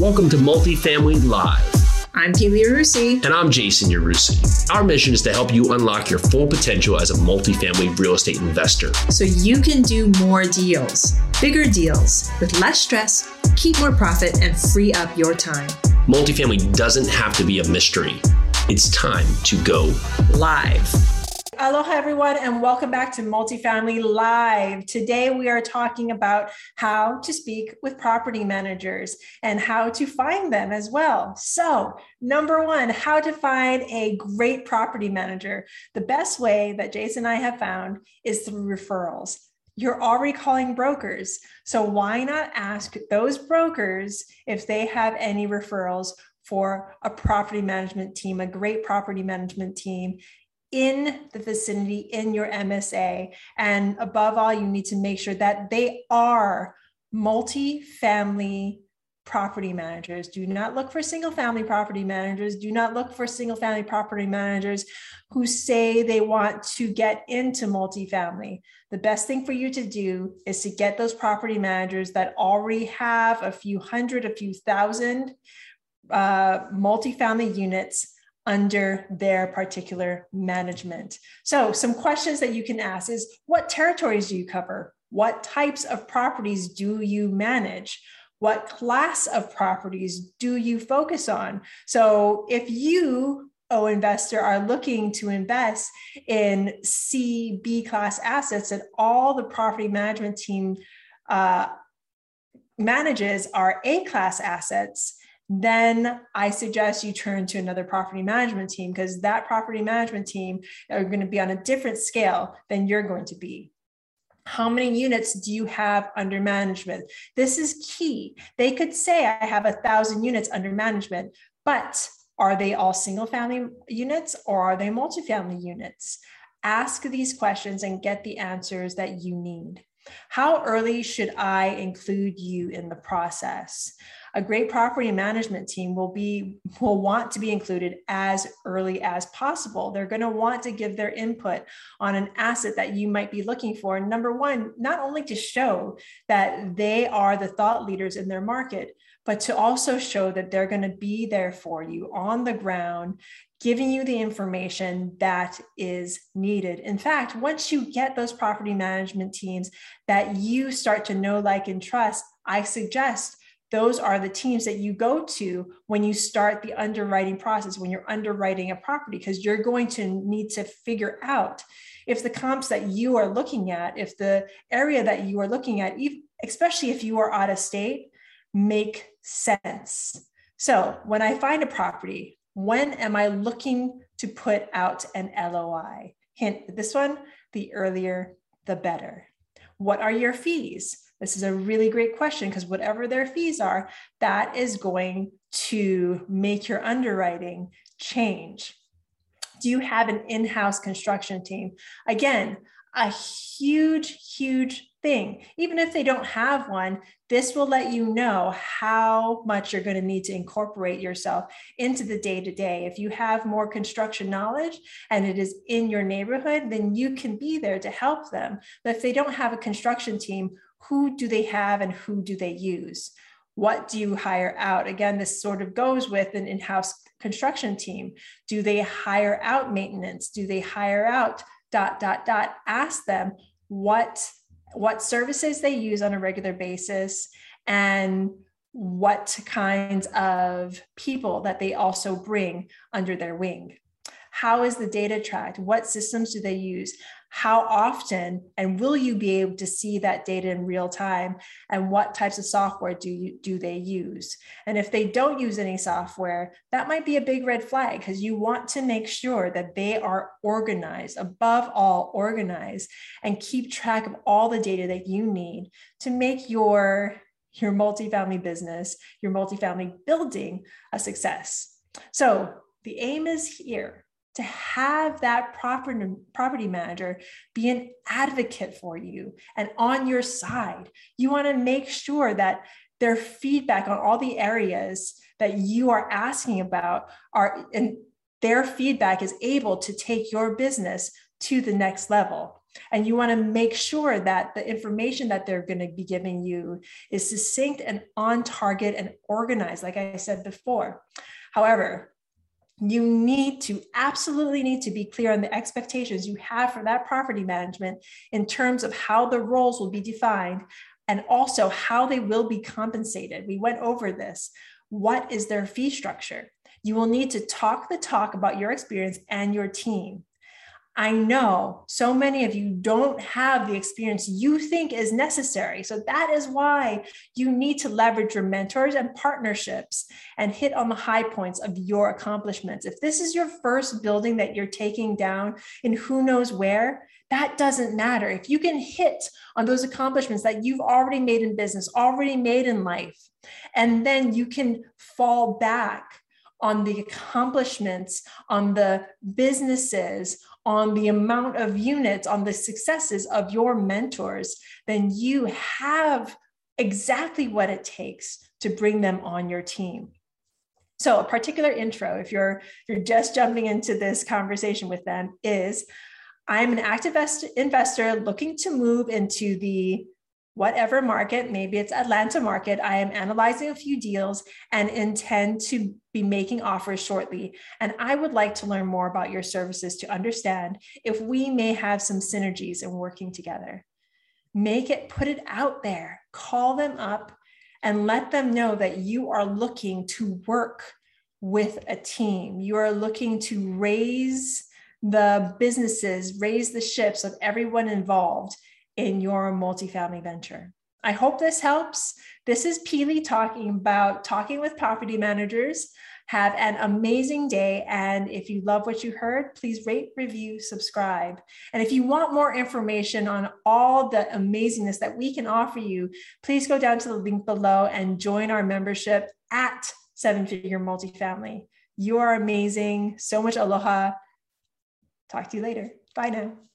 Welcome to Multifamily Live. I'm Keely Yarusi. And I'm Jason Yarusi. Our mission is to help you unlock your full potential as a multifamily real estate investor. So you can do more deals, bigger deals, with less stress, keep more profit, and free up your time. Multifamily doesn't have to be a mystery. It's time to go live. Aloha, everyone, and welcome back to Multifamily Live. Today, we are talking about how to speak with property managers and how to find them as well. So, number one, how to find a great property manager. The best way that Jason and I have found is through referrals. You're already calling brokers. So, why not ask those brokers if they have any referrals for a property management team, a great property management team in the vicinity in your MSA. And above all, you need to make sure that they are multi-family property managers. Do not look for single family property managers. Do not look for single family property managers who say they want to get into multifamily. The best thing for you to do is to get those property managers that already have a few hundred, a few thousand uh, multifamily units under their particular management. So, some questions that you can ask is what territories do you cover? What types of properties do you manage? What class of properties do you focus on? So, if you, oh investor, are looking to invest in C, B class assets, and all the property management team uh, manages are A class assets, then I suggest you turn to another property management team because that property management team are going to be on a different scale than you're going to be. How many units do you have under management? This is key. They could say, I have a thousand units under management, but are they all single family units or are they multifamily units? Ask these questions and get the answers that you need. How early should I include you in the process? A great property management team will be will want to be included as early as possible they're going to want to give their input on an asset that you might be looking for number one not only to show that they are the thought leaders in their market but to also show that they're going to be there for you on the ground giving you the information that is needed. In fact, once you get those property management teams that you start to know, like, and trust, I suggest those are the teams that you go to when you start the underwriting process, when you're underwriting a property, because you're going to need to figure out if the comps that you are looking at, if the area that you are looking at, especially if you are out of state, make sense. So when I find a property, when am I looking to put out an LOI? Hint this one, the earlier, the better. What are your fees? This is a really great question because whatever their fees are, that is going to make your underwriting change. Do you have an in house construction team? Again, a huge, huge thing. Even if they don't have one, this will let you know how much you're going to need to incorporate yourself into the day to day. If you have more construction knowledge and it is in your neighborhood, then you can be there to help them. But if they don't have a construction team, who do they have and who do they use? What do you hire out? Again, this sort of goes with an in house construction team. Do they hire out maintenance? Do they hire out dot, dot, dot? Ask them what, what services they use on a regular basis and what kinds of people that they also bring under their wing. How is the data tracked? What systems do they use? how often? And will you be able to see that data in real time? And what types of software do you do they use? And if they don't use any software that might be a big red flag because you want to make sure that they are organized above all organized and keep track of all the data that you need to make your your multifamily business your multifamily building a success. So the aim is here to have that property, property manager be an advocate for you and on your side. You want to make sure that their feedback on all the areas that you are asking about are and their feedback is able to take your business to the next level. And you want to make sure that the information that they're going to be giving you is succinct and on target and organized, like I said before. However, you need to absolutely need to be clear on the expectations you have for that property management in terms of how the roles will be defined and also how they will be compensated. We went over this. What is their fee structure? You will need to talk the talk about your experience and your team. I know so many of you don't have the experience you think is necessary. So that is why you need to leverage your mentors and partnerships and hit on the high points of your accomplishments. If this is your first building that you're taking down in who knows where, that doesn't matter. If you can hit on those accomplishments that you've already made in business, already made in life, and then you can fall back on the accomplishments, on the businesses, on the amount of units, on the successes of your mentors, then you have exactly what it takes to bring them on your team. So, a particular intro, if you're you're just jumping into this conversation with them, is I'm an active investor looking to move into the whatever market, maybe it's Atlanta market. I am analyzing a few deals and intend to be making offers shortly. And I would like to learn more about your services to understand if we may have some synergies in working together. Make it, put it out there, call them up and let them know that you are looking to work with a team. You are looking to raise the businesses, raise the ships of everyone involved in your multifamily venture. I hope this helps. This is Keely talking about talking with property managers. Have an amazing day. And if you love what you heard, please rate, review, subscribe. And if you want more information on all the amazingness that we can offer you, please go down to the link below and join our membership at Seven Figure Multifamily. You are amazing. So much aloha. Talk to you later. Bye now.